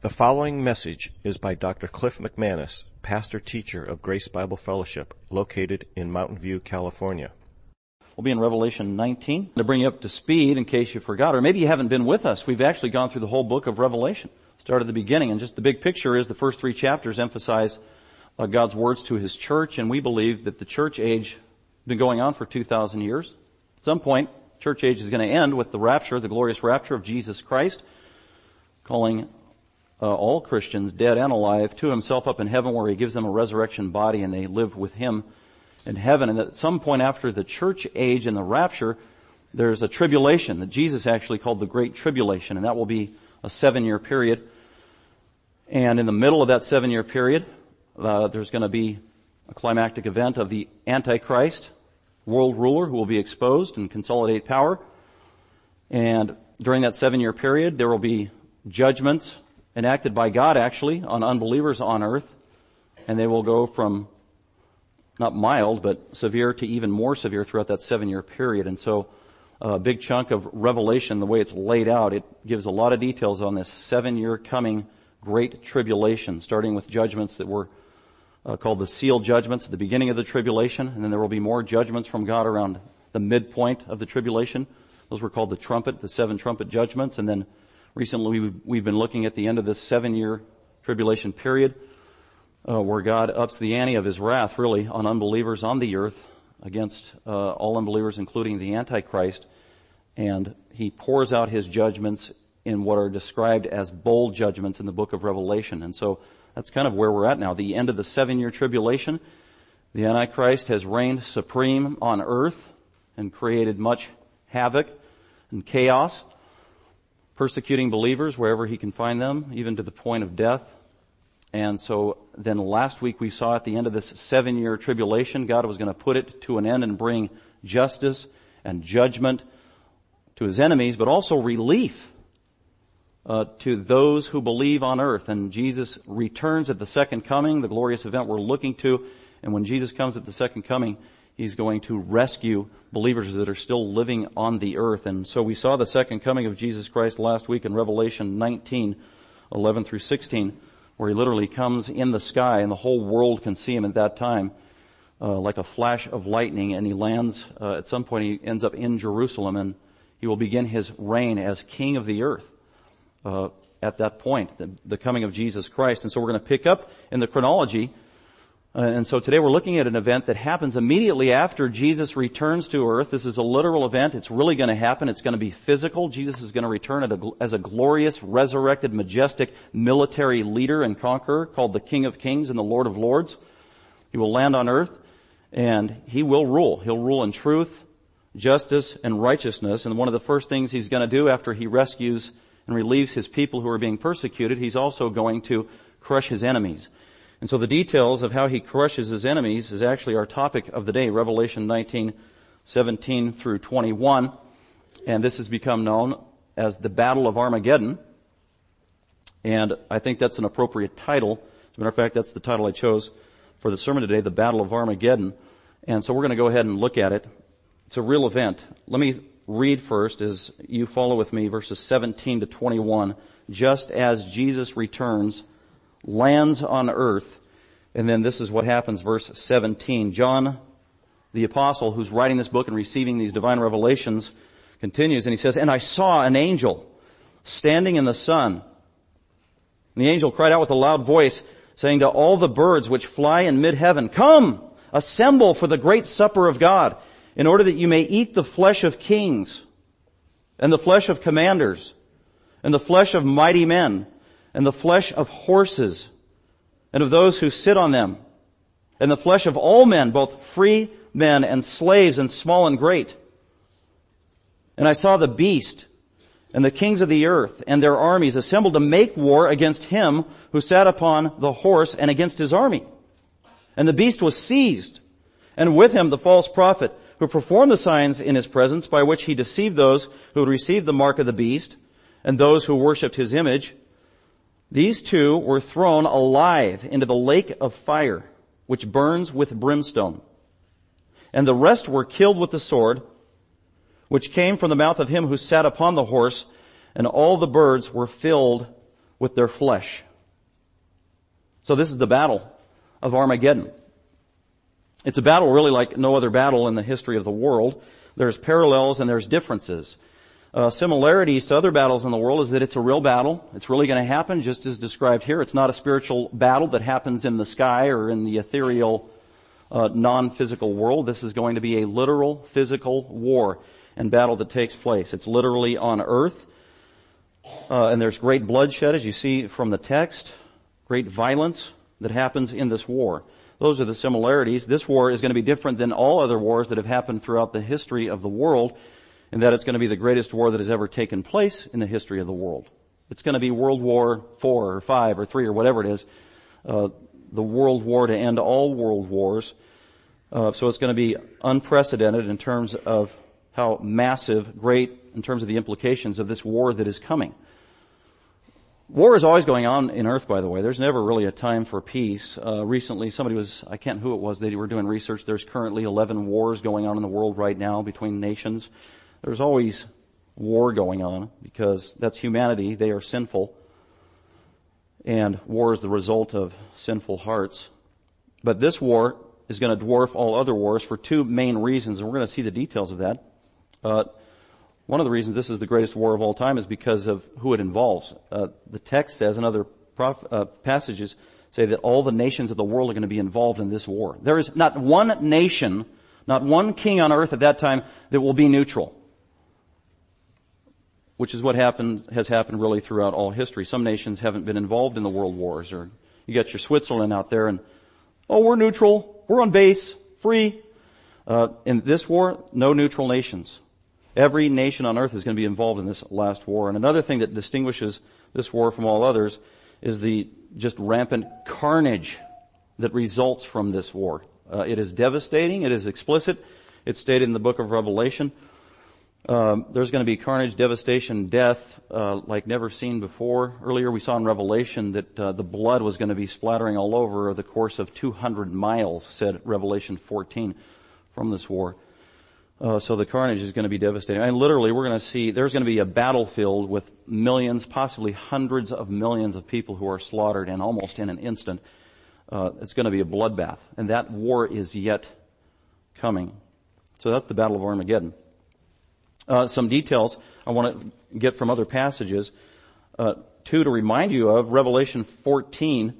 The following message is by Dr. Cliff McManus, pastor teacher of Grace Bible Fellowship, located in Mountain View, California. We'll be in Revelation 19 to bring you up to speed in case you forgot, or maybe you haven't been with us. We've actually gone through the whole book of Revelation. Start at the beginning, and just the big picture is the first three chapters emphasize uh, God's words to His church, and we believe that the church age has been going on for 2,000 years. At some point, church age is going to end with the rapture, the glorious rapture of Jesus Christ, calling uh, all Christians, dead and alive, to himself up in heaven where he gives them a resurrection body and they live with him in heaven. And at some point after the church age and the rapture, there's a tribulation that Jesus actually called the Great Tribulation, and that will be a seven year period. And in the middle of that seven year period, uh, there's going to be a climactic event of the Antichrist, world ruler who will be exposed and consolidate power. And during that seven year period, there will be judgments enacted by God actually on unbelievers on earth, and they will go from not mild, but severe to even more severe throughout that seven year period. And so a big chunk of Revelation, the way it's laid out, it gives a lot of details on this seven year coming great tribulation, starting with judgments that were uh, called the seal judgments at the beginning of the tribulation, and then there will be more judgments from God around the midpoint of the tribulation. Those were called the trumpet, the seven trumpet judgments, and then Recently, we've, we've been looking at the end of this seven-year tribulation period, uh, where God ups the ante of His wrath, really, on unbelievers on the earth against uh, all unbelievers, including the Antichrist, and He pours out His judgments in what are described as bowl judgments in the book of Revelation. And so that's kind of where we're at now. The end of the seven-year tribulation. The Antichrist has reigned supreme on earth and created much havoc and chaos persecuting believers wherever he can find them, even to the point of death. And so then last week we saw at the end of this seven year tribulation, God was going to put it to an end and bring justice and judgment to his enemies, but also relief uh, to those who believe on earth. And Jesus returns at the second coming, the glorious event we're looking to. And when Jesus comes at the second coming, He's going to rescue believers that are still living on the earth. And so we saw the second coming of Jesus Christ last week in Revelation 19, 11 through 16, where he literally comes in the sky and the whole world can see him at that time. Uh, like a flash of lightning and he lands, uh, at some point he ends up in Jerusalem and he will begin his reign as king of the earth. Uh, at that point, the, the coming of Jesus Christ. And so we're going to pick up in the chronology Uh, and so today we're looking at an event that happens immediately after Jesus returns to earth. This is a literal event. It's really going to happen. It's going to be physical. Jesus is going to return as a glorious, resurrected, majestic military leader and conqueror called the King of Kings and the Lord of Lords. He will land on earth and he will rule. He'll rule in truth, justice, and righteousness. And one of the first things he's going to do after he rescues and relieves his people who are being persecuted, he's also going to crush his enemies. And so the details of how he crushes his enemies is actually our topic of the day, Revelation 19, 17 through 21. And this has become known as the Battle of Armageddon. And I think that's an appropriate title. As a matter of fact, that's the title I chose for the sermon today, the Battle of Armageddon. And so we're going to go ahead and look at it. It's a real event. Let me read first as you follow with me verses 17 to 21. Just as Jesus returns lands on earth. And then this is what happens, verse 17. John, the apostle who's writing this book and receiving these divine revelations, continues and he says, And I saw an angel standing in the sun. And the angel cried out with a loud voice, saying to all the birds which fly in mid-heaven, Come, assemble for the great supper of God, in order that you may eat the flesh of kings, and the flesh of commanders, and the flesh of mighty men, and the flesh of horses and of those who sit on them and the flesh of all men, both free men and slaves and small and great. And I saw the beast and the kings of the earth and their armies assembled to make war against him who sat upon the horse and against his army. And the beast was seized and with him the false prophet who performed the signs in his presence by which he deceived those who had received the mark of the beast and those who worshipped his image these two were thrown alive into the lake of fire, which burns with brimstone. And the rest were killed with the sword, which came from the mouth of him who sat upon the horse, and all the birds were filled with their flesh. So this is the battle of Armageddon. It's a battle really like no other battle in the history of the world. There's parallels and there's differences. Uh, similarities to other battles in the world is that it's a real battle. It's really going to happen just as described here. It's not a spiritual battle that happens in the sky or in the ethereal, uh, non-physical world. This is going to be a literal physical war and battle that takes place. It's literally on earth. Uh, and there's great bloodshed as you see from the text, great violence that happens in this war. Those are the similarities. This war is going to be different than all other wars that have happened throughout the history of the world in that it's going to be the greatest war that has ever taken place in the history of the world. It's going to be World War Four or Five or Three or whatever it is, uh, the World War to end all world wars. Uh, so it's going to be unprecedented in terms of how massive, great, in terms of the implications of this war that is coming. War is always going on in Earth, by the way. There's never really a time for peace. Uh, recently, somebody was, I can't who it was, they were doing research. There's currently 11 wars going on in the world right now between nations. There's always war going on because that's humanity. They are sinful. And war is the result of sinful hearts. But this war is going to dwarf all other wars for two main reasons, and we're going to see the details of that. Uh, one of the reasons this is the greatest war of all time is because of who it involves. Uh, the text says, and other prof, uh, passages say that all the nations of the world are going to be involved in this war. There is not one nation, not one king on earth at that time that will be neutral which is what happened, has happened really throughout all history. Some nations haven't been involved in the world wars or you got your Switzerland out there and, oh, we're neutral. We're on base. Free. Uh, in this war, no neutral nations. Every nation on earth is going to be involved in this last war. And another thing that distinguishes this war from all others is the just rampant carnage that results from this war. Uh, it is devastating. It is explicit. It's stated in the book of Revelation. Um, there's going to be carnage, devastation, death uh, like never seen before. Earlier we saw in Revelation that uh, the blood was going to be splattering all over the course of 200 miles, said Revelation 14, from this war. Uh, so the carnage is going to be devastating. And literally, we're going to see there's going to be a battlefield with millions, possibly hundreds of millions of people who are slaughtered, and almost in an instant, uh, it's going to be a bloodbath. And that war is yet coming. So that's the Battle of Armageddon uh, some details I want to get from other passages. Uh, two to remind you of Revelation 14.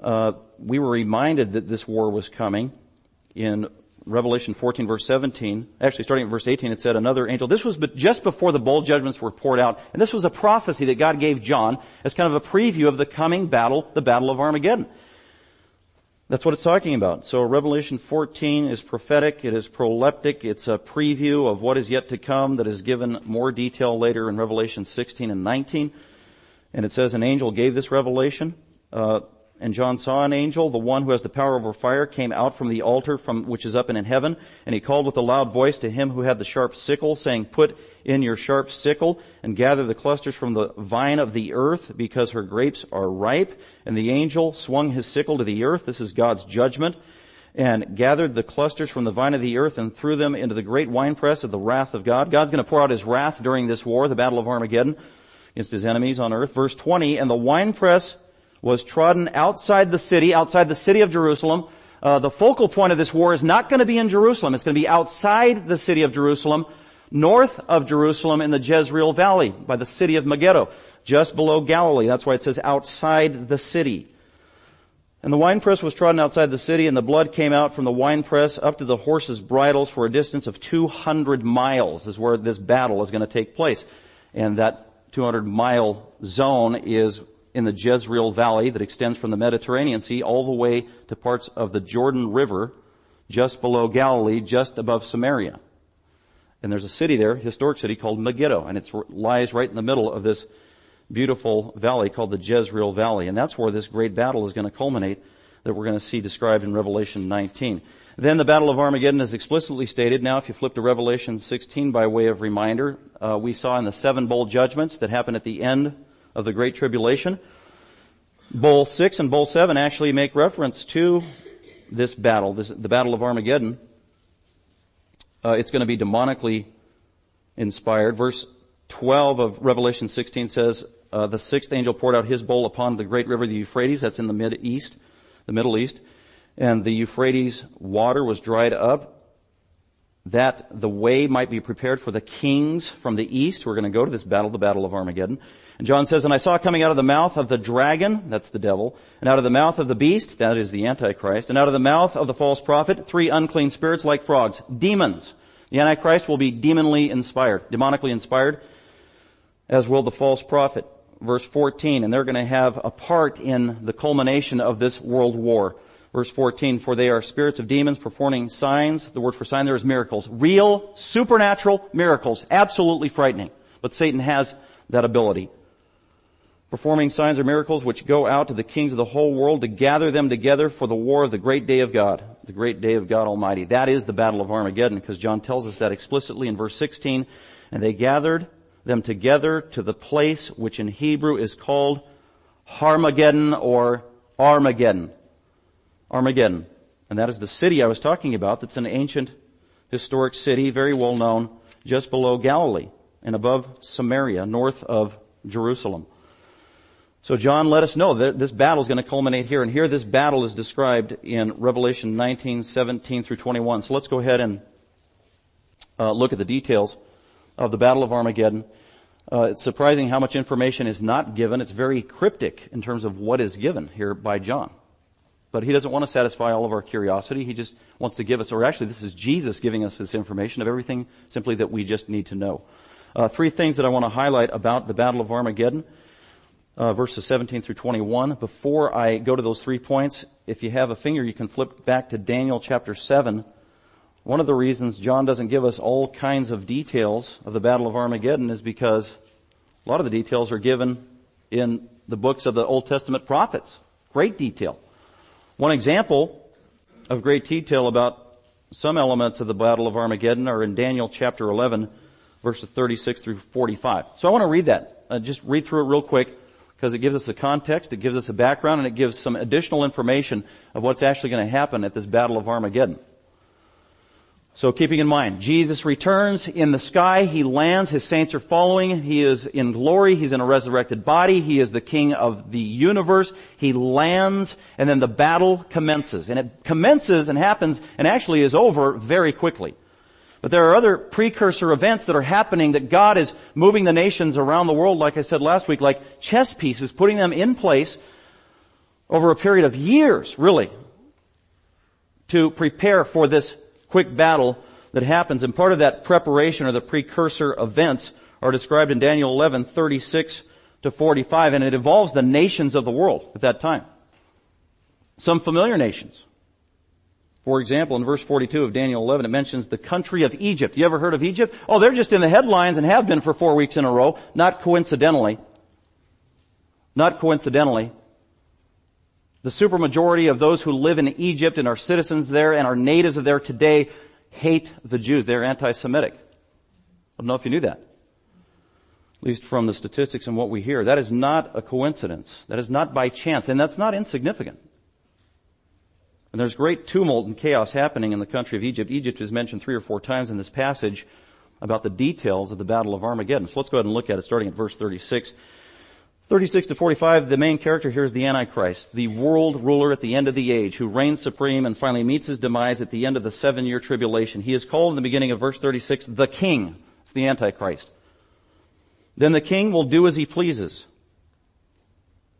Uh, we were reminded that this war was coming in Revelation 14 verse 17. Actually, starting at verse 18, it said another angel. This was just before the bowl judgments were poured out, and this was a prophecy that God gave John as kind of a preview of the coming battle, the battle of Armageddon. That's what it's talking about. So Revelation 14 is prophetic, it is proleptic, it's a preview of what is yet to come that is given more detail later in Revelation 16 and 19. And it says an angel gave this revelation. Uh, and John saw an angel, the one who has the power over fire, came out from the altar from which is up and in heaven, and he called with a loud voice to him who had the sharp sickle, saying, Put in your sharp sickle and gather the clusters from the vine of the earth, because her grapes are ripe. And the angel swung his sickle to the earth. This is God's judgment. And gathered the clusters from the vine of the earth and threw them into the great winepress of the wrath of God. God's going to pour out his wrath during this war, the battle of Armageddon, against his enemies on earth. Verse 20, and the winepress was trodden outside the city, outside the city of Jerusalem. Uh, the focal point of this war is not going to be in Jerusalem. It's going to be outside the city of Jerusalem, north of Jerusalem in the Jezreel Valley, by the city of Megiddo, just below Galilee. That's why it says outside the city. And the winepress was trodden outside the city, and the blood came out from the winepress up to the horses' bridles for a distance of 200 miles is where this battle is going to take place. And that 200 mile zone is in the Jezreel Valley that extends from the Mediterranean Sea all the way to parts of the Jordan River just below Galilee, just above Samaria. And there's a city there, historic city called Megiddo, and it lies right in the middle of this beautiful valley called the Jezreel Valley. And that's where this great battle is going to culminate that we're going to see described in Revelation 19. Then the Battle of Armageddon is explicitly stated. Now if you flip to Revelation 16 by way of reminder, uh, we saw in the seven bowl judgments that happened at the end of the Great Tribulation. Bowl 6 and Bowl 7 actually make reference to this battle, this, the Battle of Armageddon. Uh, it's going to be demonically inspired. Verse 12 of Revelation 16 says, uh, the sixth angel poured out his bowl upon the great river, the Euphrates. That's in the mid east, the Middle East. And the Euphrates water was dried up that the way might be prepared for the kings from the east who are going to go to this battle, the battle of Armageddon. And John says, and I saw coming out of the mouth of the dragon, that's the devil, and out of the mouth of the beast, that is the Antichrist, and out of the mouth of the false prophet, three unclean spirits like frogs, demons. The Antichrist will be demonly inspired, demonically inspired, as will the false prophet. Verse 14, and they're going to have a part in the culmination of this world war. Verse 14, for they are spirits of demons performing signs. The word for sign there is miracles. Real, supernatural miracles. Absolutely frightening. But Satan has that ability. Performing signs or miracles which go out to the kings of the whole world to gather them together for the war of the great day of God. The great day of God Almighty. That is the battle of Armageddon because John tells us that explicitly in verse 16. And they gathered them together to the place which in Hebrew is called Harmageddon or Armageddon. Armageddon. And that is the city I was talking about that's an ancient historic city, very well known, just below Galilee and above Samaria, north of Jerusalem. So John let us know that this battle is going to culminate here. And here this battle is described in Revelation 19, 17 through 21. So let's go ahead and uh, look at the details of the Battle of Armageddon. Uh, it's surprising how much information is not given. It's very cryptic in terms of what is given here by John. But he doesn't want to satisfy all of our curiosity. He just wants to give us, or actually this is Jesus giving us this information of everything simply that we just need to know. Uh, three things that I want to highlight about the Battle of Armageddon, uh, verses 17 through 21. Before I go to those three points, if you have a finger, you can flip back to Daniel chapter 7. One of the reasons John doesn't give us all kinds of details of the Battle of Armageddon is because a lot of the details are given in the books of the Old Testament prophets. Great detail. One example of great detail about some elements of the Battle of Armageddon are in Daniel chapter 11, verses 36 through 45. So I want to read that. Uh, just read through it real quick because it gives us a context, it gives us a background, and it gives some additional information of what's actually going to happen at this Battle of Armageddon. So keeping in mind, Jesus returns in the sky, He lands, His saints are following, He is in glory, He's in a resurrected body, He is the King of the universe, He lands, and then the battle commences. And it commences and happens and actually is over very quickly. But there are other precursor events that are happening that God is moving the nations around the world, like I said last week, like chess pieces, putting them in place over a period of years, really, to prepare for this quick battle that happens. And part of that preparation or the precursor events are described in Daniel 11, 36 to 45, and it involves the nations of the world at that time. Some familiar nations. For example, in verse 42 of Daniel 11, it mentions the country of Egypt. You ever heard of Egypt? Oh, they're just in the headlines and have been for four weeks in a row, not coincidentally. Not coincidentally. The supermajority of those who live in Egypt and are citizens there and are natives of there today hate the Jews. They're anti-Semitic. I don't know if you knew that. At least from the statistics and what we hear. That is not a coincidence. That is not by chance. And that's not insignificant. And there's great tumult and chaos happening in the country of Egypt. Egypt is mentioned three or four times in this passage about the details of the Battle of Armageddon. So let's go ahead and look at it starting at verse 36. 36 to 45, the main character here is the Antichrist, the world ruler at the end of the age, who reigns supreme and finally meets his demise at the end of the seven year tribulation. He is called in the beginning of verse 36, the King. It's the Antichrist. Then the King will do as he pleases.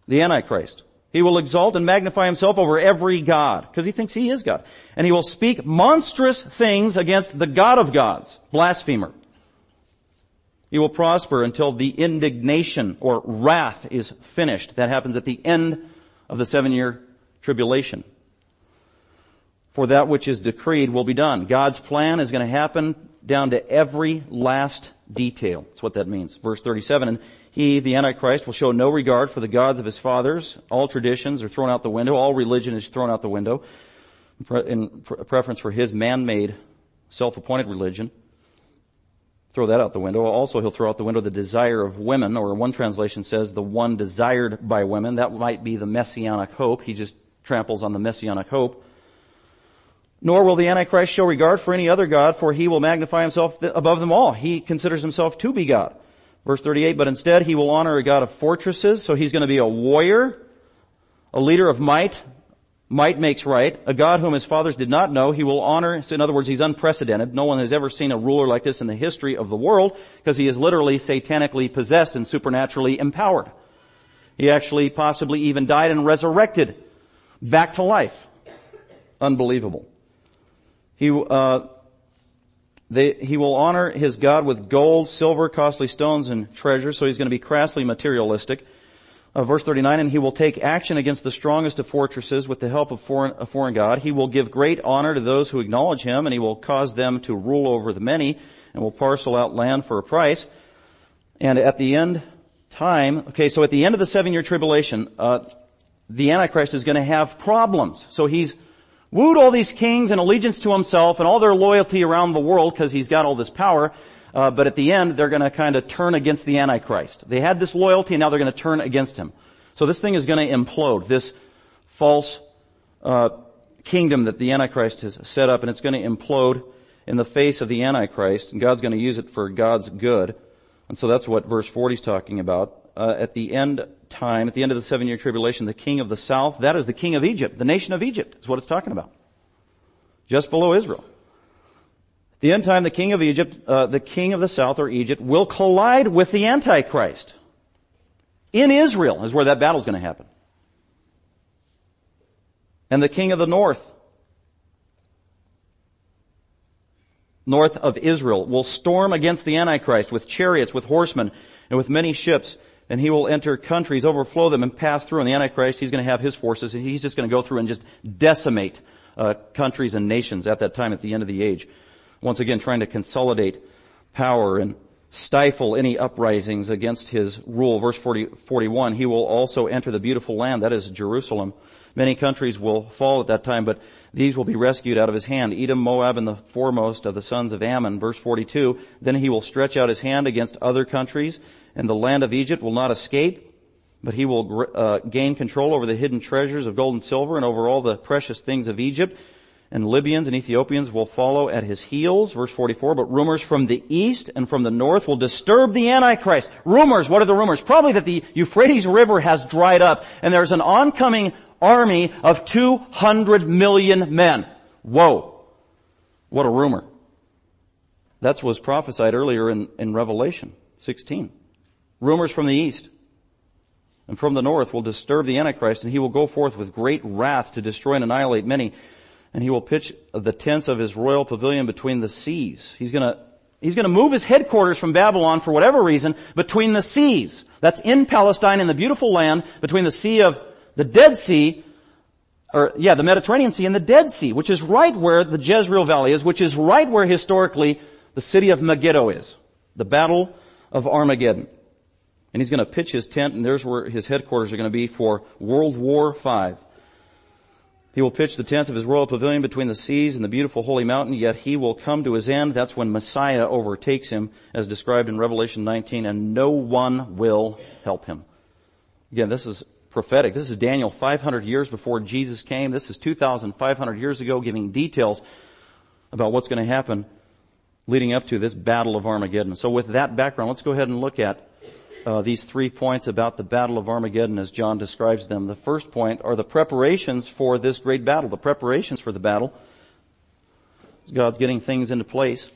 The Antichrist. He will exalt and magnify himself over every God, because he thinks he is God. And he will speak monstrous things against the God of gods, blasphemer. He will prosper until the indignation or wrath is finished. That happens at the end of the seven year tribulation. For that which is decreed will be done. God's plan is going to happen down to every last detail. That's what that means. Verse 37, and he, the Antichrist, will show no regard for the gods of his fathers. All traditions are thrown out the window. All religion is thrown out the window in preference for his man-made, self-appointed religion throw that out the window. Also, he'll throw out the window the desire of women, or one translation says the one desired by women. That might be the messianic hope. He just tramples on the messianic hope. Nor will the Antichrist show regard for any other God, for he will magnify himself above them all. He considers himself to be God. Verse 38, but instead he will honor a God of fortresses, so he's going to be a warrior, a leader of might. Might makes right. A God whom his fathers did not know, he will honor. So in other words, he's unprecedented. No one has ever seen a ruler like this in the history of the world, because he is literally satanically possessed and supernaturally empowered. He actually possibly even died and resurrected back to life. Unbelievable. He, uh, they, he will honor his God with gold, silver, costly stones, and treasure, so he's going to be crassly materialistic. Uh, verse 39, and he will take action against the strongest of fortresses with the help of foreign, a foreign God. He will give great honor to those who acknowledge him, and he will cause them to rule over the many, and will parcel out land for a price. And at the end time, okay, so at the end of the seven year tribulation, uh, the Antichrist is going to have problems. So he's wooed all these kings and allegiance to himself and all their loyalty around the world because he's got all this power. Uh, but at the end, they're going to kind of turn against the Antichrist. They had this loyalty, and now they're going to turn against him. So this thing is going to implode. This false uh, kingdom that the Antichrist has set up, and it's going to implode in the face of the Antichrist, and God's going to use it for God's good. And so that's what verse 40 is talking about. Uh, at the end time, at the end of the seven year tribulation, the king of the south, that is the king of Egypt, the nation of Egypt is what it's talking about. Just below Israel. At the end time, the king of Egypt, uh, the king of the south or Egypt will collide with the Antichrist. In Israel is where that battle is going to happen. And the king of the north, north of Israel, will storm against the Antichrist with chariots, with horsemen, and with many ships and he will enter countries, overflow them, and pass through. And the Antichrist, he's going to have his forces, and he's just going to go through and just decimate uh, countries and nations at that time, at the end of the age. Once again, trying to consolidate power and stifle any uprisings against his rule. Verse 40, 41, he will also enter the beautiful land, that is Jerusalem. Many countries will fall at that time, but these will be rescued out of his hand. Edom, Moab, and the foremost of the sons of Ammon. Verse 42, then he will stretch out his hand against other countries and the land of Egypt will not escape, but he will uh, gain control over the hidden treasures of gold and silver and over all the precious things of Egypt. And Libyans and Ethiopians will follow at his heels. Verse 44, but rumors from the east and from the north will disturb the Antichrist. Rumors, what are the rumors? Probably that the Euphrates River has dried up and there's an oncoming army of 200 million men. Whoa. What a rumor. That was prophesied earlier in, in Revelation 16. Rumors from the east and from the north will disturb the Antichrist, and he will go forth with great wrath to destroy and annihilate many. And he will pitch the tents of his royal pavilion between the seas. He's gonna, he's gonna move his headquarters from Babylon for whatever reason between the seas. That's in Palestine in the beautiful land between the sea of the Dead Sea, or yeah, the Mediterranean Sea and the Dead Sea, which is right where the Jezreel Valley is, which is right where historically the city of Megiddo is. The Battle of Armageddon and he's to pitch his tent, and there's where his headquarters are to be for World War V. He will pitch the tents of his royal pavilion between the seas and the beautiful holy mountain, yet he will come to his end. That's when Messiah overtakes him, as described in Revelation 19, and no one will help him. Again, this is prophetic. This is Daniel 500 years before Jesus came. This is 2,500 years ago, giving details about what's going to happen leading up to this battle of Armageddon. So with that background, let's go ahead and look at uh, these three points about the Battle of Armageddon as John describes them. The first point are the preparations for this great battle, the preparations for the battle. God's getting things into place.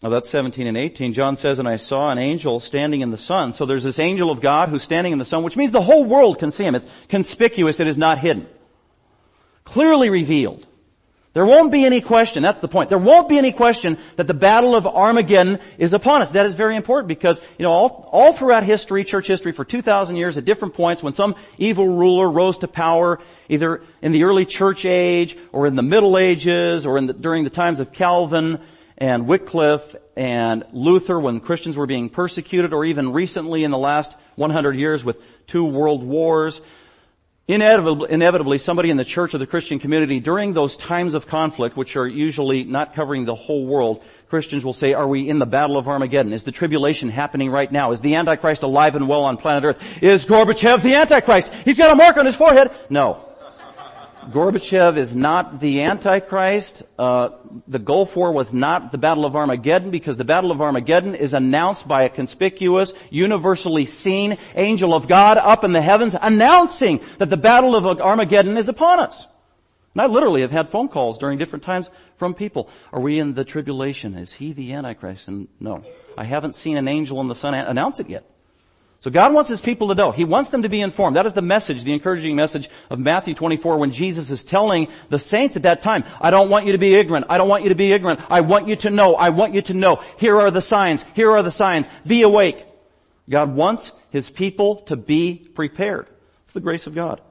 Now that's 17 and 18. John says, and I saw an angel standing in the sun. So there's this angel of God who's standing in the sun, which means the whole world can see him. It's conspicuous. It is not hidden. Clearly revealed. There won't be any question, that's the point. There won't be any question that the battle of Armageddon is upon us. That is very important because, you know, all, all throughout history, church history, for 2,000 years at different points when some evil ruler rose to power, either in the early church age or in the Middle Ages or the, during the times of Calvin and Wycliffe and Luther when Christians were being persecuted or even recently in the last 100 years with two world wars, Inevitably, inevitably, somebody in the church or the Christian community during those times of conflict, which are usually not covering the whole world, Christians will say, are we in the battle of Armageddon? Is the tribulation happening right now? Is the Antichrist alive and well on planet Earth? Is Gorbachev the Antichrist? He's got a mark on his forehead. No. Gorbachev is not the Antichrist. Uh, the Gulf War was not the Battle of Armageddon because the Battle of Armageddon is announced by a conspicuous, universally seen angel of God up in the heavens announcing that the Battle of Armageddon is upon us. And I literally have had phone calls during different times from people. Are we in the tribulation? Is he the Antichrist? And no. I haven't seen an angel in the sun announce it yet. So God wants His people to know. He wants them to be informed. That is the message, the encouraging message of Matthew 24 when Jesus is telling the saints at that time, I don't want you to be ignorant. I don't want you to be ignorant. I want you to know. I want you to know. Here are the signs. Here are the signs. Be awake. God wants His people to be prepared. It's the grace of God.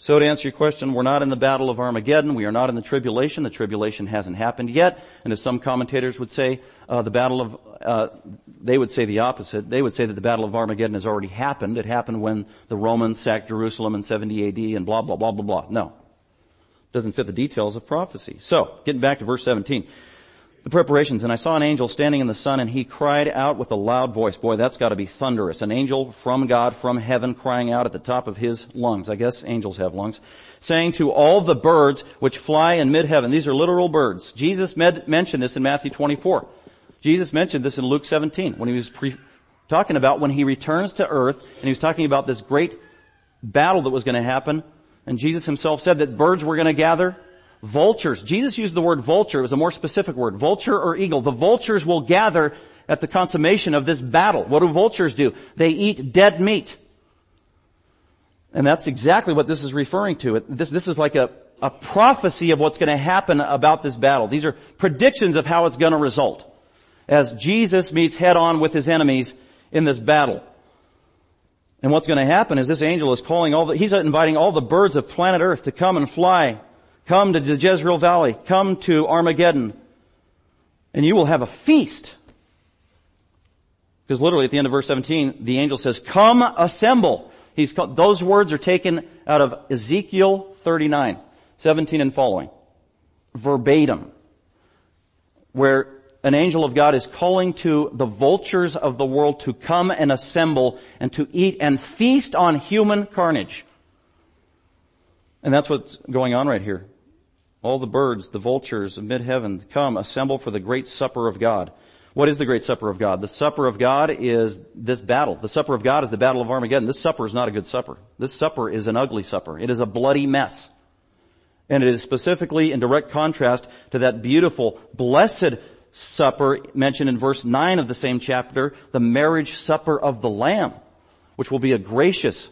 So to answer your question, we're not in the battle of Armageddon. We are not in the tribulation. The tribulation hasn't happened yet. And as some commentators would say, uh, the battle of, uh, they would say the opposite. They would say that the battle of Armageddon has already happened. It happened when the Romans sacked Jerusalem in 70 AD and blah, blah, blah, blah, blah. No. Doesn't fit the details of prophecy. So, getting back to verse 17 the preparations, and I saw an angel standing in the sun, and he cried out with a loud voice. Boy, that's got to be thunderous. An angel from God, from heaven, crying out at the top of his lungs. I guess angels have lungs. Saying to all the birds which fly in mid-heaven, these are literal birds. Jesus med- mentioned this in Matthew 24. Jesus mentioned this in Luke 17 when he was pre- talking about when he returns to earth, and he was talking about this great battle that was going to happen. And Jesus himself said that birds were going to gather vultures. Jesus used the word vulture. It was a more specific word. Vulture or eagle. The vultures will gather at the consummation of this battle. What do vultures do? They eat dead meat. And that's exactly what this is referring to. This, this is like a, a prophecy of what's going to happen about this battle. These are predictions of how it's going to result as Jesus meets head on with his enemies in this battle. And what's going to happen is this angel is calling all the, he's inviting all the birds of planet earth to come and fly Come to the Jezreel Valley. Come to Armageddon. And you will have a feast. Because literally at the end of verse 17, the angel says, come assemble. He's, those words are taken out of Ezekiel 39, 17 and following. Verbatim. Where an angel of God is calling to the vultures of the world to come and assemble and to eat and feast on human carnage. And that's what's going on right here. All the birds, the vultures of mid-heaven come, assemble for the great supper of God. What is the great supper of God? The supper of God is this battle. The supper of God is the battle of Armageddon. This supper is not a good supper. This supper is an ugly supper. It is a bloody mess. And it is specifically in direct contrast to that beautiful, blessed supper mentioned in verse 9 of the same chapter, the marriage supper of the Lamb, which will be a gracious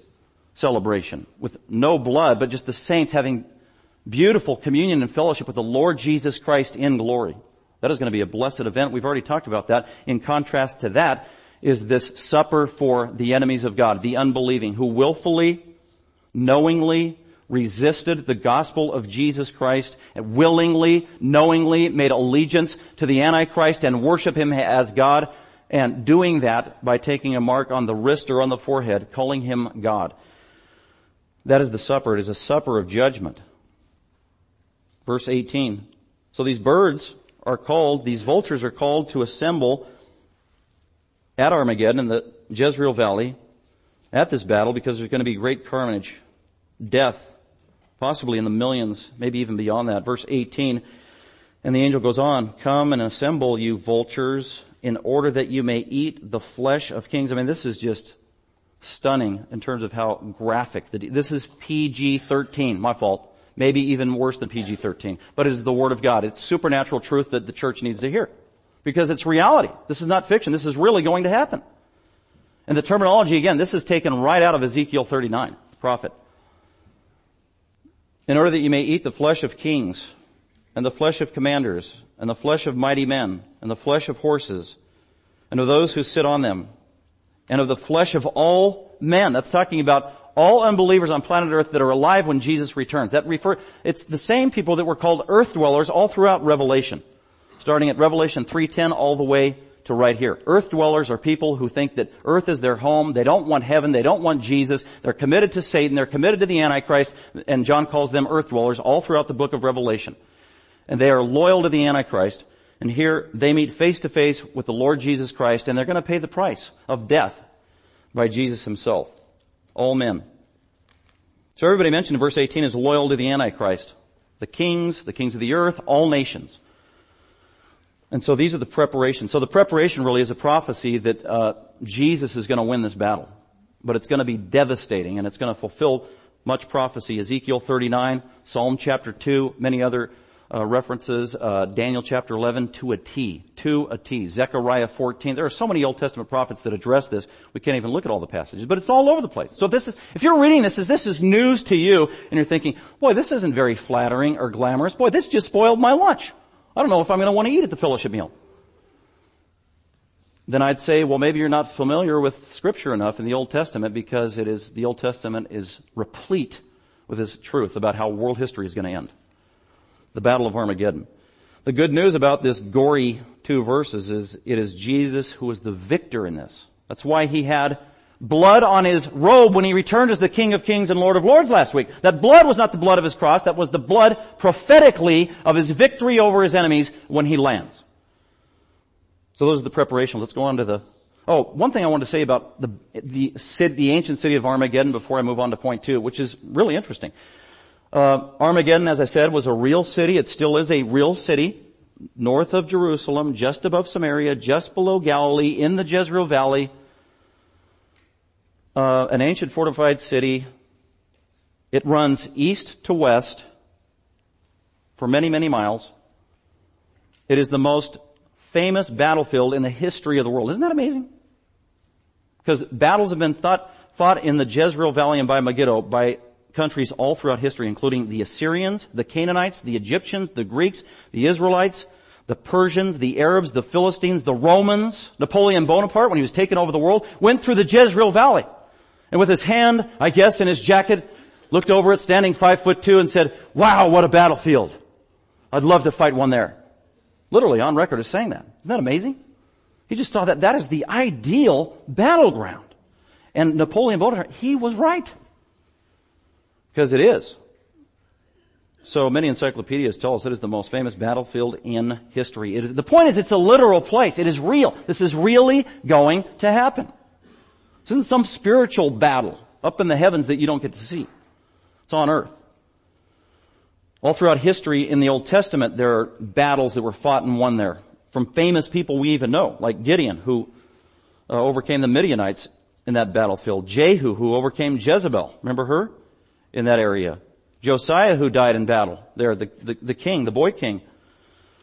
celebration with no blood, but just the saints having beautiful communion and fellowship with the Lord Jesus Christ in glory. That is going to be a blessed event. We've already talked about that. In contrast to that is this supper for the enemies of God, the unbelieving, who willfully, knowingly resisted the gospel of Jesus Christ and willingly, knowingly made allegiance to the Antichrist and worship him as God and doing that by taking a mark on the wrist or on the forehead, calling him God. That is the supper. It is a supper of judgment. Verse 18. So these birds are called, these vultures are called to assemble at Armageddon in the Jezreel Valley at this battle because there's going to be great carnage, death, possibly in the millions, maybe even beyond that. Verse 18. And the angel goes on, come and assemble you vultures in order that you may eat the flesh of kings. I mean, this is just stunning in terms of how graphic the, this is PG-13, my fault maybe even worse than PG-13. But it is the Word of God. It's supernatural truth that the church needs to hear. Because it's reality. This is not fiction. This is really going to happen. And the terminology, again, this is taken right out of Ezekiel 39, the prophet. In order that you may eat the flesh of kings, and the flesh of commanders, and the flesh of mighty men, and the flesh of horses, and of those who sit on them, and of the flesh of all men. That's talking about all unbelievers on planet earth that are alive when Jesus returns. That refer, it's the same people that were called earth dwellers all throughout Revelation. Starting at Revelation 3.10 all the way to right here. Earth dwellers are people who think that earth is their home. They don't want heaven. They don't want Jesus. They're committed to Satan. They're committed to the Antichrist. And John calls them earth dwellers all throughout the book of Revelation. And they are loyal to the Antichrist. And here they meet face to face with the Lord Jesus Christ and they're going to pay the price of death by Jesus himself all men. So everybody mentioned in verse 18 is loyal to the Antichrist. The kings, the kings of the earth, all nations. And so these are the preparations. So the preparation really is a prophecy that uh, Jesus is going to win this battle. But it's going to be devastating and it's going to fulfill much prophecy. Ezekiel 39, Psalm chapter 2, many other uh, references, uh, Daniel chapter 11 to a T, to a T, Zechariah 14. There are so many Old Testament prophets that address this. We can't even look at all the passages, but it's all over the place. So if this is, if you're reading this as this is news to you and you're thinking, boy, this isn't very flattering or glamorous. Boy, this just spoiled my lunch. I don't know if I'm going to want to eat at the fellowship meal. Then I'd say, well, maybe you're not familiar with scripture enough in the Old Testament because it is, the Old Testament is replete with this truth about how world history is going to end the Battle of Armageddon. The good news about this gory two verses is it is Jesus who is the victor in this. That's why he had blood on his robe when he returned as the King of Kings and Lord of Lords last week. That blood was not the blood of his cross, that was the blood prophetically of his victory over his enemies when he lands. So those are the preparations. Let's go on to the, oh, one thing I wanted to say about the, the, the ancient city of Armageddon before I move on to point two, which is really interesting. Uh, Armageddon, as I said, was a real city. It still is a real city north of Jerusalem, just above Samaria, just below Galilee, in the Jezreel Valley. Uh, an ancient fortified city. It runs east to west for many, many miles. It is the most famous battlefield in the history of the world. Isn't that amazing? Because battles have been thought, fought in the Jezreel Valley and by Megiddo by countries all throughout history, including the Assyrians, the Canaanites, the Egyptians, the Greeks, the Israelites, the Persians, the Arabs, the Philistines, the Romans. Napoleon Bonaparte, when he was taking over the world, went through the Jezreel Valley. And with his hand, I guess, in his jacket, looked over it, standing five foot two, and said, wow, what a battlefield. I'd love to fight one there. Literally on record as saying that. Isn't that amazing? He just saw that that is the ideal battleground. And Napoleon Bonaparte, he was right. Because it is. So many encyclopedias tell us it is the most famous battlefield in history. The point is it's a literal place. It is real. This is really going to happen. This isn't some spiritual battle up in the heavens that you don't get to see. It's on earth. All throughout history in the Old Testament, there are battles that were fought and won there. From famous people we even know, like Gideon, who uh, overcame the Midianites in that battlefield. Jehu, who overcame Jezebel. Remember her? In that area. Josiah who died in battle there, the, the, the king, the boy king.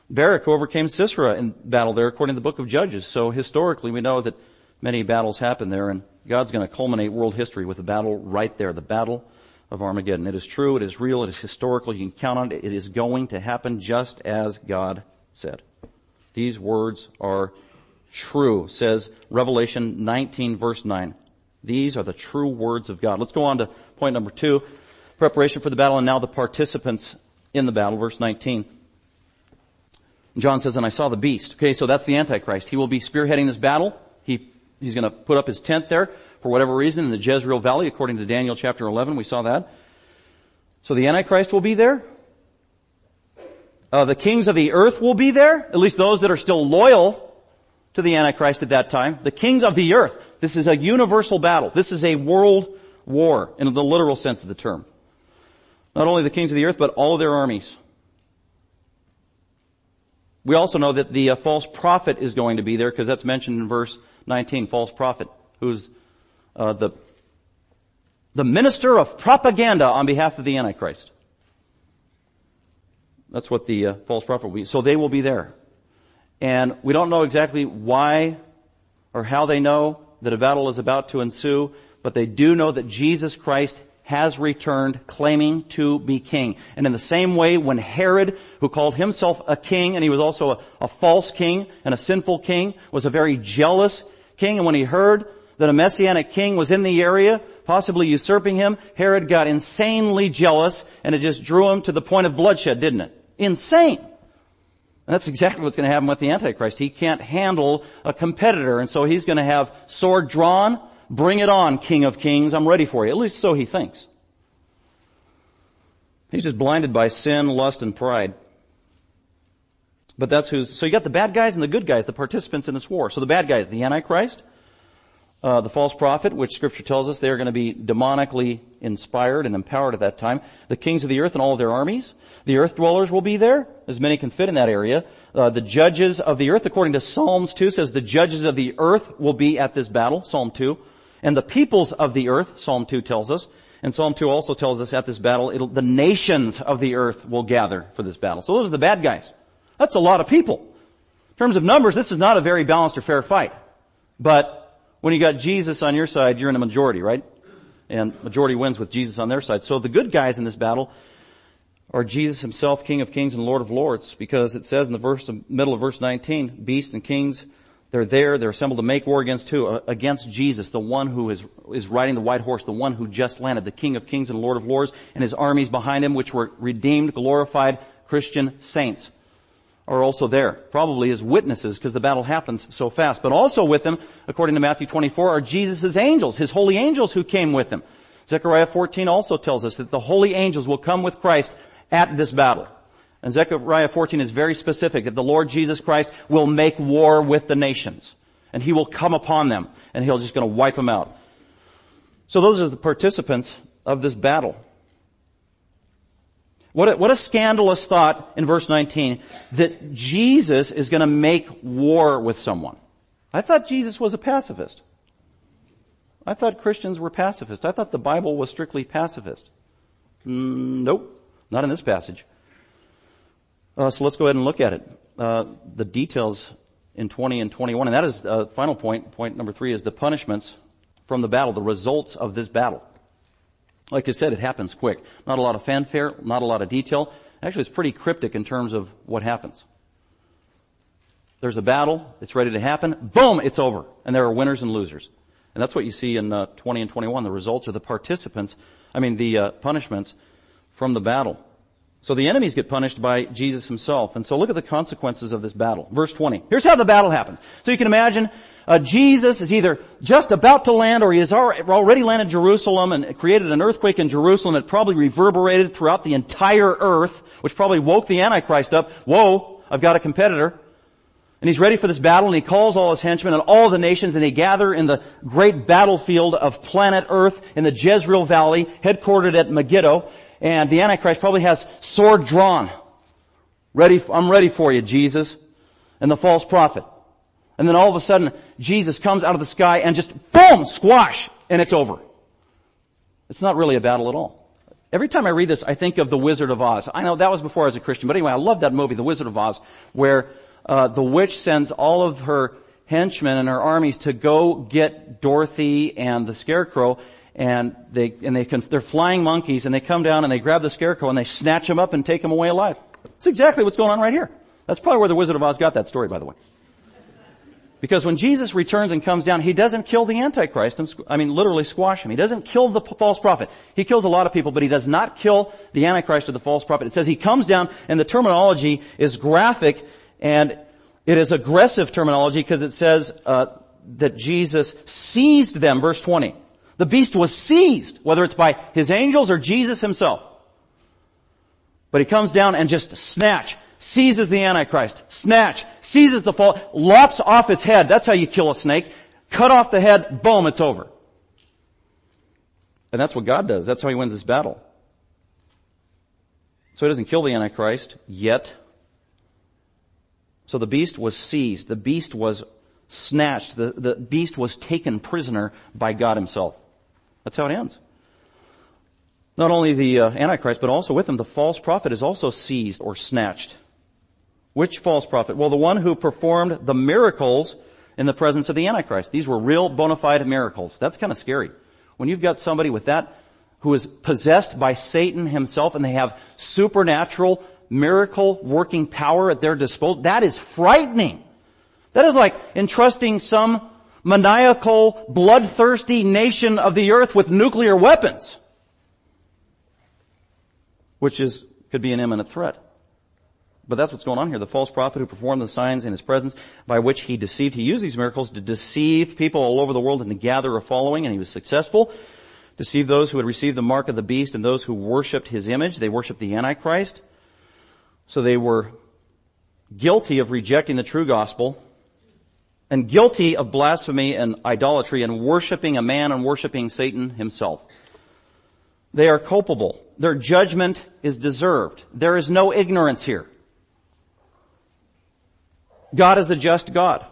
Barak who overcame Sisera in battle there according to the book of Judges. So historically we know that many battles happen there and God's going to culminate world history with a battle right there, the battle of Armageddon. It is true, it is real, it is historical, you can count on it, it is going to happen just as God said. These words are true, says Revelation 19 verse 9. These are the true words of God. Let's go on to point number two preparation for the battle and now the participants in the battle, verse 19. John says, and I saw the beast. Okay, so that's the Antichrist. He will be spearheading this battle. He, he's gonna put up his tent there for whatever reason in the Jezreel Valley, according to Daniel chapter 11. We saw that. So the Antichrist will be there. Uh, the kings of the earth will be there, at least those that are still loyal to the Antichrist at that time. The kings of the earth. This is a universal battle. This is a world war in the literal sense of the term. Not only the kings of the earth, but all their armies. We also know that the uh, false prophet is going to be there because that's mentioned in verse 19, false prophet, who's uh, the the minister of propaganda on behalf of the Antichrist. That's what the uh, false prophet will be. So they will be there. And we don't know exactly why or how they know that a battle is about to ensue, but they do know that Jesus Christ has returned claiming to be king. And in the same way when Herod, who called himself a king, and he was also a, a, false king and a sinful king, was a very jealous king, and when he heard that a messianic king was in the area, possibly usurping him, Herod got insanely jealous, and it just drew him to the point of bloodshed, didn't it? Insane. And that's exactly what's going to happen with the Antichrist. He can't handle a competitor, and so he's going to have sword drawn, Bring it on, King of Kings. I'm ready for you. At least so he thinks. He's just blinded by sin, lust, and pride. But that's who's, so you got the bad guys and the good guys, the participants in this war. So the bad guys, the Antichrist, uh, the false prophet, which scripture tells us they are going to be demonically inspired and empowered at that time. The kings of the earth and all of their armies. The earth dwellers will be there, as many can fit in that area. Uh, the judges of the earth, according to Psalms 2, says the judges of the earth will be at this battle, Psalm 2. And the peoples of the earth, Psalm 2 tells us. And Psalm 2 also tells us at this battle, the nations of the earth will gather for this battle. So those are the bad guys. That's a lot of people. In terms of numbers, this is not a very balanced or fair fight. But when you got Jesus on your side, you're in a majority, right? And majority wins with Jesus on their side. So the good guys in this battle are Jesus himself, King of Kings and Lord of Lords, because it says in the verse, middle of verse 19, beasts and kings, they're there, they're assembled to make war against who? Against Jesus, the one who is, is riding the white horse, the one who just landed, the King of Kings and Lord of Lords, and his armies behind him, which were redeemed, glorified Christian saints are also there, probably as witnesses because the battle happens so fast. But also with them, according to Matthew 24, are Jesus' angels, his holy angels who came with him. Zechariah 14 also tells us that the holy angels will come with Christ at this battle. And Zechariah 14 is very specific that the Lord Jesus Christ will make war with the nations. And he will come upon them and he'll just gonna wipe them out. So those are the participants of this battle. What a, what a scandalous thought in verse 19 that Jesus is to make war with someone. I thought Jesus was a pacifist. I thought Christians were pacifist. I thought the Bible was strictly pacifist. Mm, nope, not in this passage. Uh, so let's go ahead and look at it. Uh, the details in 20 and 21, and that is uh, final point. Point number three is the punishments from the battle, the results of this battle. Like I said, it happens quick. Not a lot of fanfare, not a lot of detail. Actually, it's pretty cryptic in terms of what happens. There's a battle, it's ready to happen, boom, it's over. And there are winners and losers. And that's what you see in uh, 20 and 21. The results are the participants, I mean the uh, punishments from the battle. So the enemies get punished by Jesus himself. And so look at the consequences of this battle. Verse 20. Here's how the battle happens. So you can imagine uh, Jesus is either just about to land or he has already landed Jerusalem and created an earthquake in Jerusalem that probably reverberated throughout the entire earth, which probably woke the Antichrist up. Whoa, I've got a competitor. And he's ready for this battle and he calls all his henchmen and all the nations and they gather in the great battlefield of planet Earth in the Jezreel Valley, headquartered at Megiddo and the Antichrist probably has sword drawn. Ready, I'm ready for you, Jesus. And the false prophet. And then all of a sudden, Jesus comes out of the sky and just boom, squash, and it's over. It's not really a battle at all. Every time I read this, I think of The Wizard of Oz. I know that was before I was a Christian, but anyway, I love that movie, The Wizard of Oz, where uh, the witch sends all of her henchmen and her armies to go get Dorothy and the Scarecrow, and they and they can they're flying monkeys and they come down and they grab the scarecrow and they snatch him up and take him away alive. That's exactly what's going on right here. That's probably where the Wizard of Oz got that story, by the way. Because when Jesus returns and comes down, he doesn't kill the Antichrist, and, I mean literally squash him. He doesn't kill the false prophet. He kills a lot of people, but he does not kill the Antichrist or the false prophet. It says he comes down, and the terminology is graphic, and it is aggressive terminology because it says uh, that Jesus seized them, verse 20. The beast was seized, whether it's by his angels or Jesus himself. But he comes down and just snatch, seizes the Antichrist, snatch, seizes the fall, lops off his head. That's how you kill a snake. Cut off the head, boom, it's over. And that's what God does. That's how he wins this battle. So he doesn't kill the Antichrist yet. So the beast was seized. The beast was snatched. The, the beast was taken prisoner by God himself. That's how it ends. Not only the uh, Antichrist, but also with him, the false prophet is also seized or snatched. Which false prophet? Well, the one who performed the miracles in the presence of the Antichrist. These were real bona fide miracles. That's kind of scary. When you've got somebody with that who is possessed by Satan himself and they have supernatural miracle working power at their disposal, that is frightening. That is like entrusting some maniacal, bloodthirsty nation of the earth with nuclear weapons. Which is, could be an imminent threat. But that's what's going on here. The false prophet who performed the signs in his presence by which he deceived, he used these miracles to deceive people all over the world and to gather a following and he was successful. Deceived those who had received the mark of the beast and those who worshipped his image. They worshipped the Antichrist. So they were guilty of rejecting the true gospel and guilty of blasphemy and idolatry and worshiping a man and worshiping Satan himself. They are culpable. Their judgment is deserved. There is no ignorance here. God is a just God.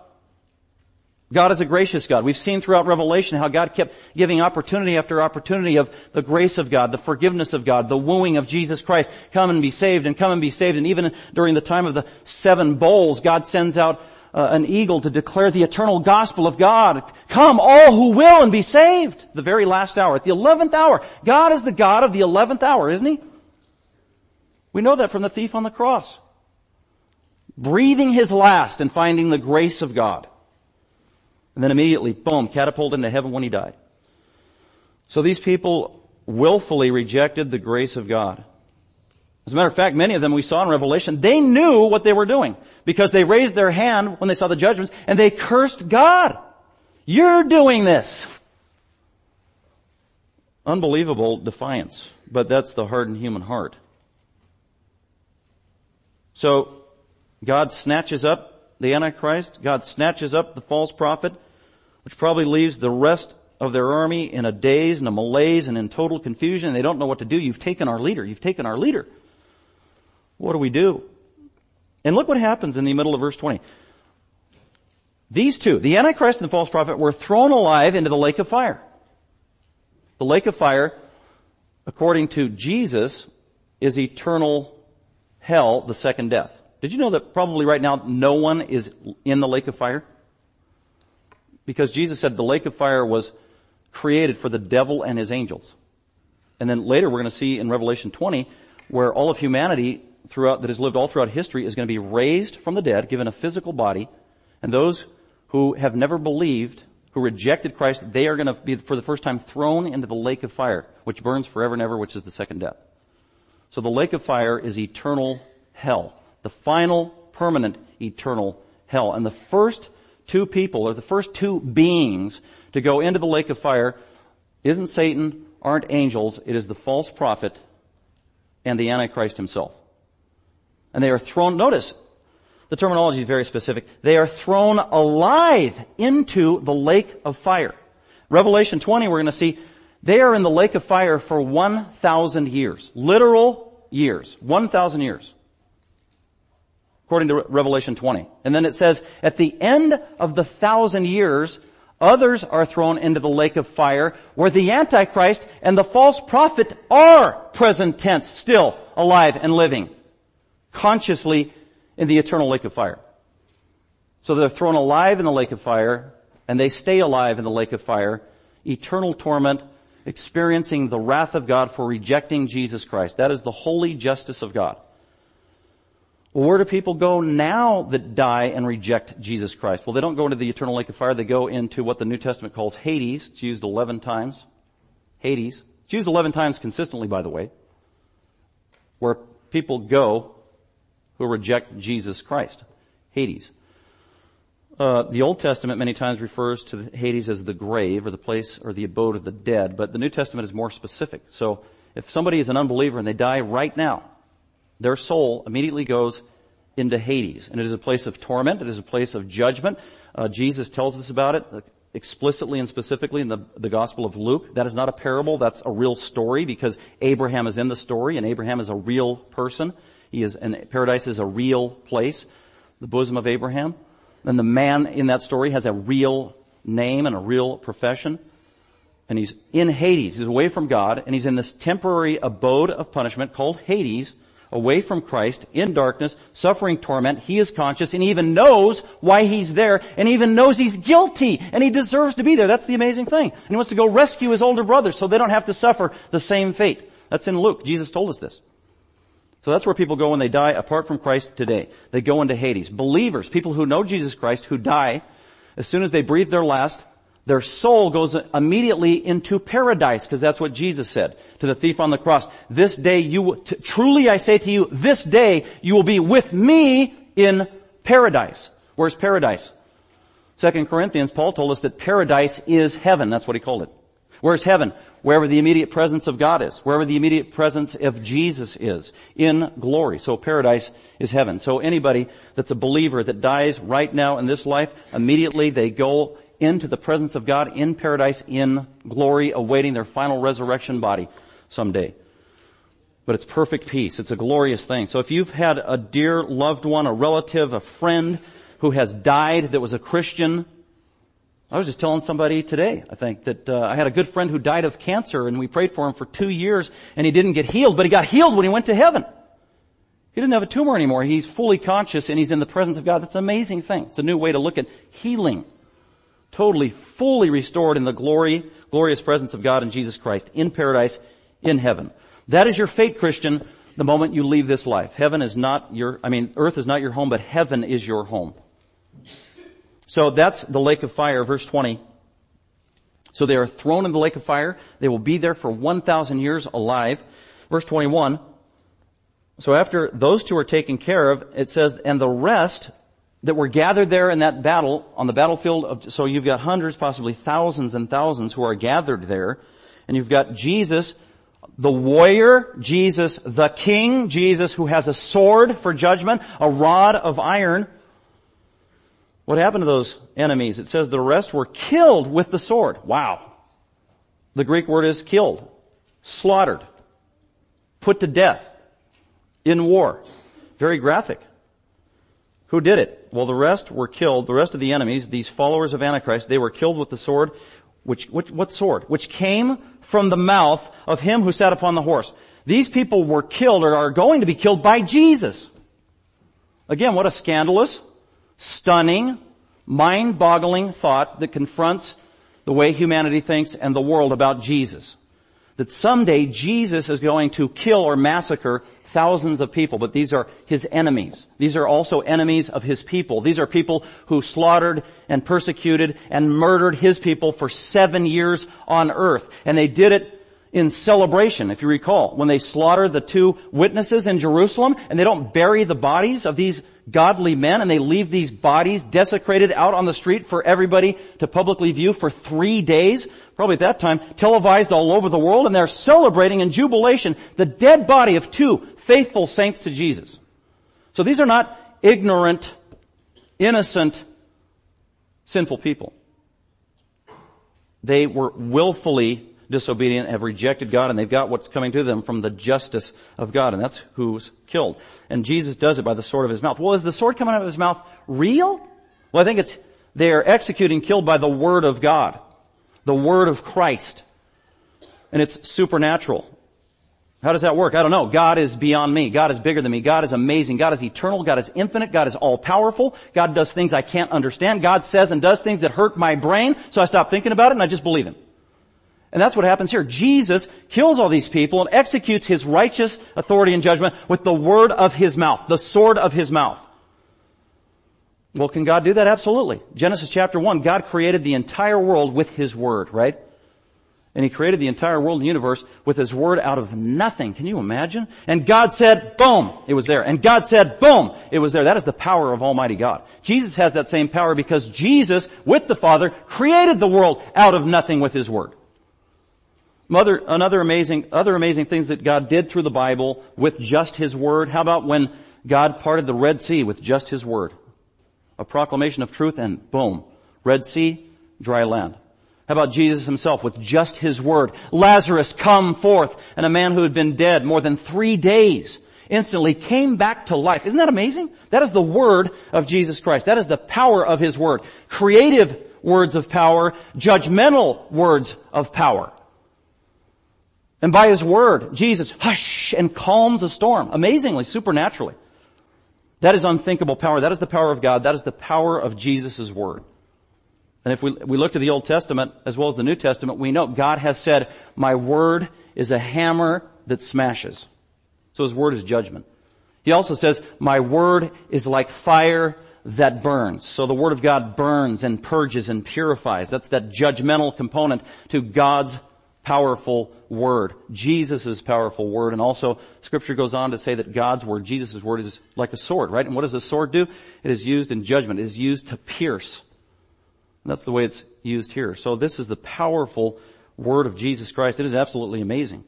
God is a gracious God. We've seen throughout Revelation how God kept giving opportunity after opportunity of the grace of God, the forgiveness of God, the wooing of Jesus Christ. Come and be saved and come and be saved. And even during the time of the seven bowls, God sends out uh, an eagle to declare the eternal gospel of God. Come all who will and be saved. The very last hour, at the eleventh hour. God is the God of the eleventh hour, isn't He? We know that from the thief on the cross. Breathing his last and finding the grace of God. And then immediately, boom, catapulted into heaven when he died. So these people willfully rejected the grace of God. As a matter of fact, many of them we saw in Revelation, they knew what they were doing because they raised their hand when they saw the judgments and they cursed God. You're doing this. Unbelievable defiance, but that's the hardened human heart. So, God snatches up the Antichrist. God snatches up the false prophet, which probably leaves the rest of their army in a daze and a malaise and in total confusion. They don't know what to do. You've taken our leader. You've taken our leader. What do we do? And look what happens in the middle of verse 20. These two, the Antichrist and the false prophet, were thrown alive into the lake of fire. The lake of fire, according to Jesus, is eternal hell, the second death. Did you know that probably right now no one is in the lake of fire? Because Jesus said the lake of fire was created for the devil and his angels. And then later we're going to see in Revelation 20 where all of humanity throughout, that has lived all throughout history is going to be raised from the dead, given a physical body, and those who have never believed, who rejected Christ, they are going to be for the first time thrown into the lake of fire, which burns forever and ever, which is the second death. So the lake of fire is eternal hell the final, permanent, eternal hell. And the first two people, or the first two beings to go into the lake of fire isn't Satan, aren't angels, it is the false prophet and the Antichrist himself. And they are thrown, notice, the terminology is very specific. They are thrown alive into the lake of fire. Revelation 20, we're going to see they are in the lake of fire for 1,000 years. Literal years. 1,000 years according to Revelation 20. And then it says, at the end of the thousand years, others are thrown into the lake of fire where the Antichrist and the false prophet are present tense, still alive and living, consciously in the eternal lake of fire. So they're thrown alive in the lake of fire and they stay alive in the lake of fire, eternal torment, experiencing the wrath of God for rejecting Jesus Christ. That is the holy justice of God. Well, where do people go now that die and reject Jesus Christ? Well, they don't go into the eternal lake of fire. They go into what the New Testament calls Hades. It's used 11 times. Hades. It's used 11 times consistently, by the way. Where people go who reject Jesus Christ. Hades. Uh, the Old Testament many times refers to Hades as the grave or the place or the abode of the dead, but the New Testament is more specific. So if somebody is an unbeliever and they die right now, their soul immediately goes into Hades. And it is a place of torment. It is a place of judgment. Uh, Jesus tells us about it uh, explicitly and specifically in the, the Gospel of Luke. That is not a parable. That's a real story because Abraham is in the story and Abraham is a real person. He is, and paradise is a real place, the bosom of Abraham. And the man in that story has a real name and a real profession. And he's in Hades. He's away from God and he's in this temporary abode of punishment called Hades away from Christ, in darkness, suffering torment. He is conscious and he even knows why he's there and even knows he's guilty and he deserves to be there. That's the amazing thing. And he wants to go rescue his older brothers so they don't have to suffer the same fate. That's in Luke. Jesus told us this. So that's where people go when they die apart from Christ today. They go into Hades. Believers, people who know Jesus Christ, who die, as soon as they breathe their last, their soul goes immediately into paradise because that's what Jesus said to the thief on the cross. This day you, t- truly I say to you, this day you will be with me in paradise. Where's paradise? Second Corinthians, Paul told us that paradise is heaven. That's what he called it. Where's heaven? Wherever the immediate presence of God is. Wherever the immediate presence of Jesus is. In glory. So paradise is heaven. So anybody that's a believer that dies right now in this life, immediately they go into the presence of God in paradise in glory, awaiting their final resurrection body someday. But it's perfect peace. It's a glorious thing. So if you've had a dear loved one, a relative, a friend who has died that was a Christian, I was just telling somebody today, I think, that uh, I had a good friend who died of cancer and we prayed for him for two years and he didn't get healed, but he got healed when he went to heaven. He doesn't have a tumor anymore. He's fully conscious and he's in the presence of God. That's an amazing thing. It's a new way to look at healing. Totally, fully restored in the glory, glorious presence of God in Jesus Christ, in paradise, in heaven. That is your fate, Christian, the moment you leave this life. Heaven is not your, I mean, earth is not your home, but heaven is your home. So that's the lake of fire, verse 20. So they are thrown in the lake of fire. They will be there for 1,000 years alive. Verse 21. So after those two are taken care of, it says, and the rest that were gathered there in that battle, on the battlefield of, so you've got hundreds, possibly thousands and thousands who are gathered there, and you've got Jesus the warrior, Jesus the king, Jesus who has a sword for judgment, a rod of iron. What happened to those enemies? It says the rest were killed with the sword. Wow. The Greek word is killed, slaughtered, put to death in war. Very graphic. Who did it? Well, the rest were killed. The rest of the enemies, these followers of Antichrist, they were killed with the sword which, which, what sword? Which came from the mouth of him who sat upon the horse. These people were killed or are going to be killed by Jesus. Again, what a scandalous, stunning, mind-boggling thought that confronts the way humanity thinks and the world about Jesus. That someday Jesus is going to kill or massacre thousands of people, but these are his enemies. These are also enemies of his people. These are people who slaughtered and persecuted and murdered his people for seven years on earth. And they did it in celebration, if you recall, when they slaughter the two witnesses in Jerusalem and they don't bury the bodies of these godly men and they leave these bodies desecrated out on the street for everybody to publicly view for three days, probably at that time, televised all over the world and they're celebrating in jubilation the dead body of two faithful saints to Jesus. So these are not ignorant, innocent, sinful people. They were willfully disobedient, have rejected God, and they've got what's coming to them from the justice of God, and that's who's killed. And Jesus does it by the sword of his mouth. Well, is the sword coming out of his mouth real? Well, I think it's, they are executing, killed by the word of God. The word of Christ. And it's supernatural. How does that work? I don't know. God is beyond me. God is bigger than me. God is amazing. God is eternal. God is infinite. God is all powerful. God does things I can't understand. God says and does things that hurt my brain. So I stop thinking about it and I just believe Him. And that's what happens here. Jesus kills all these people and executes his righteous authority and judgment with the word of his mouth, the sword of his mouth. Well, can God do that? Absolutely. Genesis chapter 1, God created the entire world with his word, right? And he created the entire world and universe with his word out of nothing. Can you imagine? And God said, boom, it was there. And God said, boom, it was there. That is the power of Almighty God. Jesus has that same power because Jesus, with the Father, created the world out of nothing with his word. Other, another amazing, other amazing things that God did through the Bible with just His Word. How about when God parted the Red Sea with just His Word? A proclamation of truth and boom. Red Sea, dry land. How about Jesus himself with just his word? Lazarus, come forth. And a man who had been dead more than three days instantly came back to life. Isn't that amazing? That is the word of Jesus Christ. That is the power of his word. Creative words of power, judgmental words of power. And by His word, Jesus, hush, and calms a storm. Amazingly, supernaturally. That is unthinkable power. That is the power of God. That is the power of Jesus' word. And if we, we look to the Old Testament as well as the New Testament, we know God has said, my word is a hammer that smashes. So His word is judgment. He also says, my word is like fire that burns. So the Word of God burns and purges and purifies. That's that judgmental component to God's powerful word. Jesus' powerful word. And also scripture goes on to say that God's word, Jesus' word is like a sword, right? And what does a sword do? It is used in judgment. It is used to pierce. And that's the way it's used here. So this is the powerful word of Jesus Christ. It is absolutely amazing.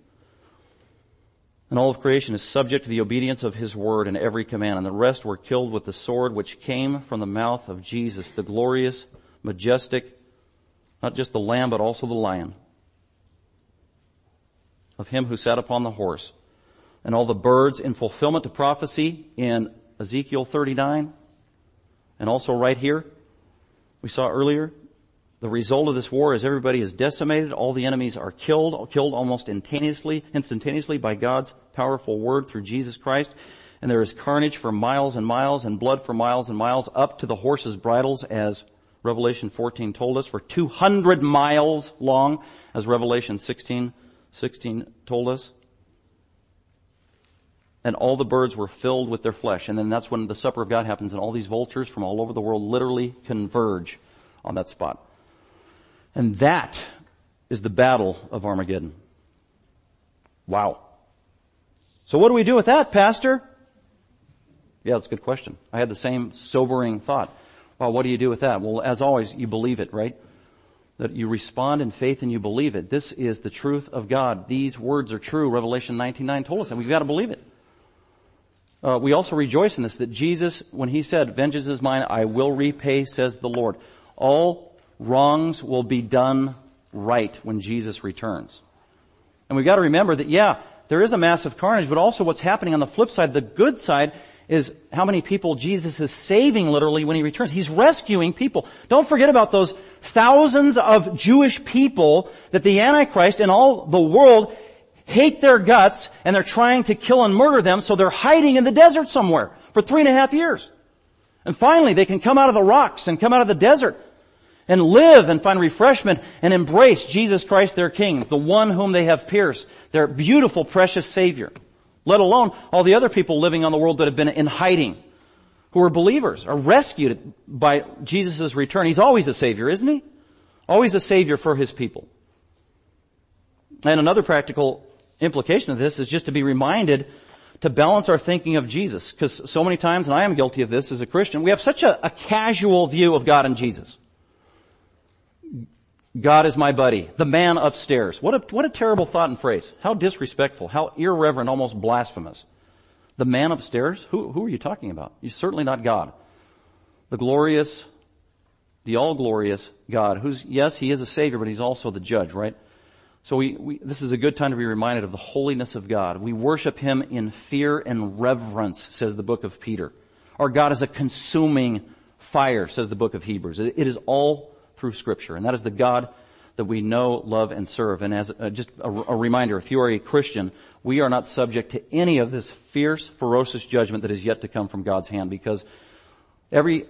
And all of creation is subject to the obedience of his word and every command. And the rest were killed with the sword which came from the mouth of Jesus, the glorious, majestic, not just the lamb, but also the lion of him who sat upon the horse. And all the birds in fulfillment to prophecy in Ezekiel 39. And also right here, we saw earlier, the result of this war is everybody is decimated. All the enemies are killed, killed almost instantaneously, instantaneously by God's powerful word through Jesus Christ. And there is carnage for miles and miles and blood for miles and miles up to the horses' bridles as Revelation 14 told us, for 200 miles long as Revelation 16, 16 told us. And all the birds were filled with their flesh. And then that's when the supper of God happens and all these vultures from all over the world literally converge on that spot. And that is the battle of Armageddon. Wow. So what do we do with that, Pastor? Yeah, that's a good question. I had the same sobering thought. Well, what do you do with that? Well, as always, you believe it, right? That you respond in faith and you believe it. This is the truth of God. These words are true. Revelation 19.9 told us and we've got to believe it. Uh, we also rejoice in this, that Jesus, when He said, vengeance is mine, I will repay, says the Lord. All wrongs will be done right when Jesus returns. And we've got to remember that, yeah, there is a massive carnage, but also what's happening on the flip side, the good side, is how many people Jesus is saving literally when he returns. He's rescuing people. Don't forget about those thousands of Jewish people that the Antichrist and all the world hate their guts and they're trying to kill and murder them so they're hiding in the desert somewhere for three and a half years. And finally they can come out of the rocks and come out of the desert and live and find refreshment and embrace Jesus Christ their King, the one whom they have pierced, their beautiful, precious Savior. Let alone all the other people living on the world that have been in hiding, who are believers, are rescued by Jesus' return. He's always a Savior, isn't He? Always a Savior for His people. And another practical implication of this is just to be reminded to balance our thinking of Jesus. Because so many times, and I am guilty of this as a Christian, we have such a, a casual view of God and Jesus. God is my buddy. The man upstairs. What a, what a terrible thought and phrase. How disrespectful. How irreverent, almost blasphemous. The man upstairs? Who, who are you talking about? You're certainly not God. The glorious, the all glorious God, who's, yes, he is a savior, but he's also the judge, right? So we, we, this is a good time to be reminded of the holiness of God. We worship him in fear and reverence, says the book of Peter. Our God is a consuming fire, says the book of Hebrews. it, it is all through scripture. And that is the God that we know, love, and serve. And as uh, just a, a reminder, if you are a Christian, we are not subject to any of this fierce, ferocious judgment that is yet to come from God's hand because every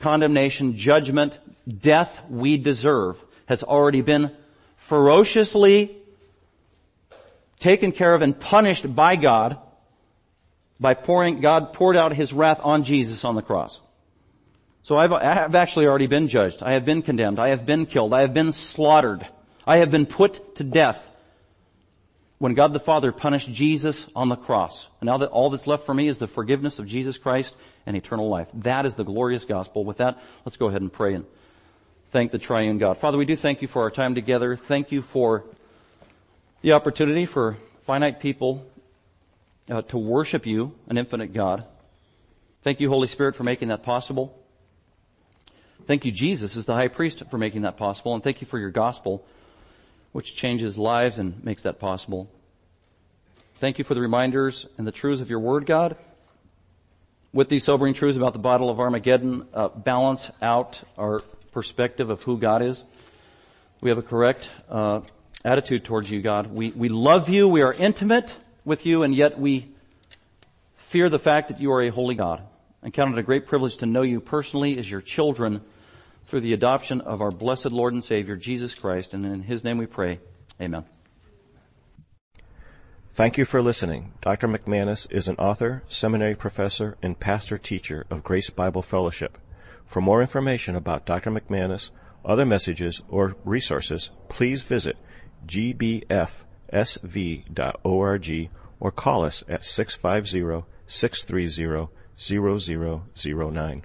condemnation, judgment, death we deserve has already been ferociously taken care of and punished by God by pouring, God poured out His wrath on Jesus on the cross. So I've, I have actually already been judged. I have been condemned. I have been killed. I have been slaughtered. I have been put to death when God the Father punished Jesus on the cross. And now that all that's left for me is the forgiveness of Jesus Christ and eternal life. That is the glorious gospel. With that, let's go ahead and pray and thank the triune God. Father, we do thank you for our time together. Thank you for the opportunity for finite people uh, to worship you, an infinite God. Thank you, Holy Spirit, for making that possible. Thank you, Jesus, as the high priest for making that possible. And thank you for your gospel, which changes lives and makes that possible. Thank you for the reminders and the truths of your word, God. With these sobering truths about the battle of Armageddon, uh, balance out our perspective of who God is. We have a correct uh, attitude towards you, God. We, we love you. We are intimate with you, and yet we fear the fact that you are a holy God and count it a great privilege to know you personally as your children through the adoption of our blessed Lord and Savior, Jesus Christ. And in His name we pray. Amen. Thank you for listening. Dr. McManus is an author, seminary professor, and pastor teacher of Grace Bible Fellowship. For more information about Dr. McManus, other messages, or resources, please visit gbfsv.org or call us at 650 630 0009.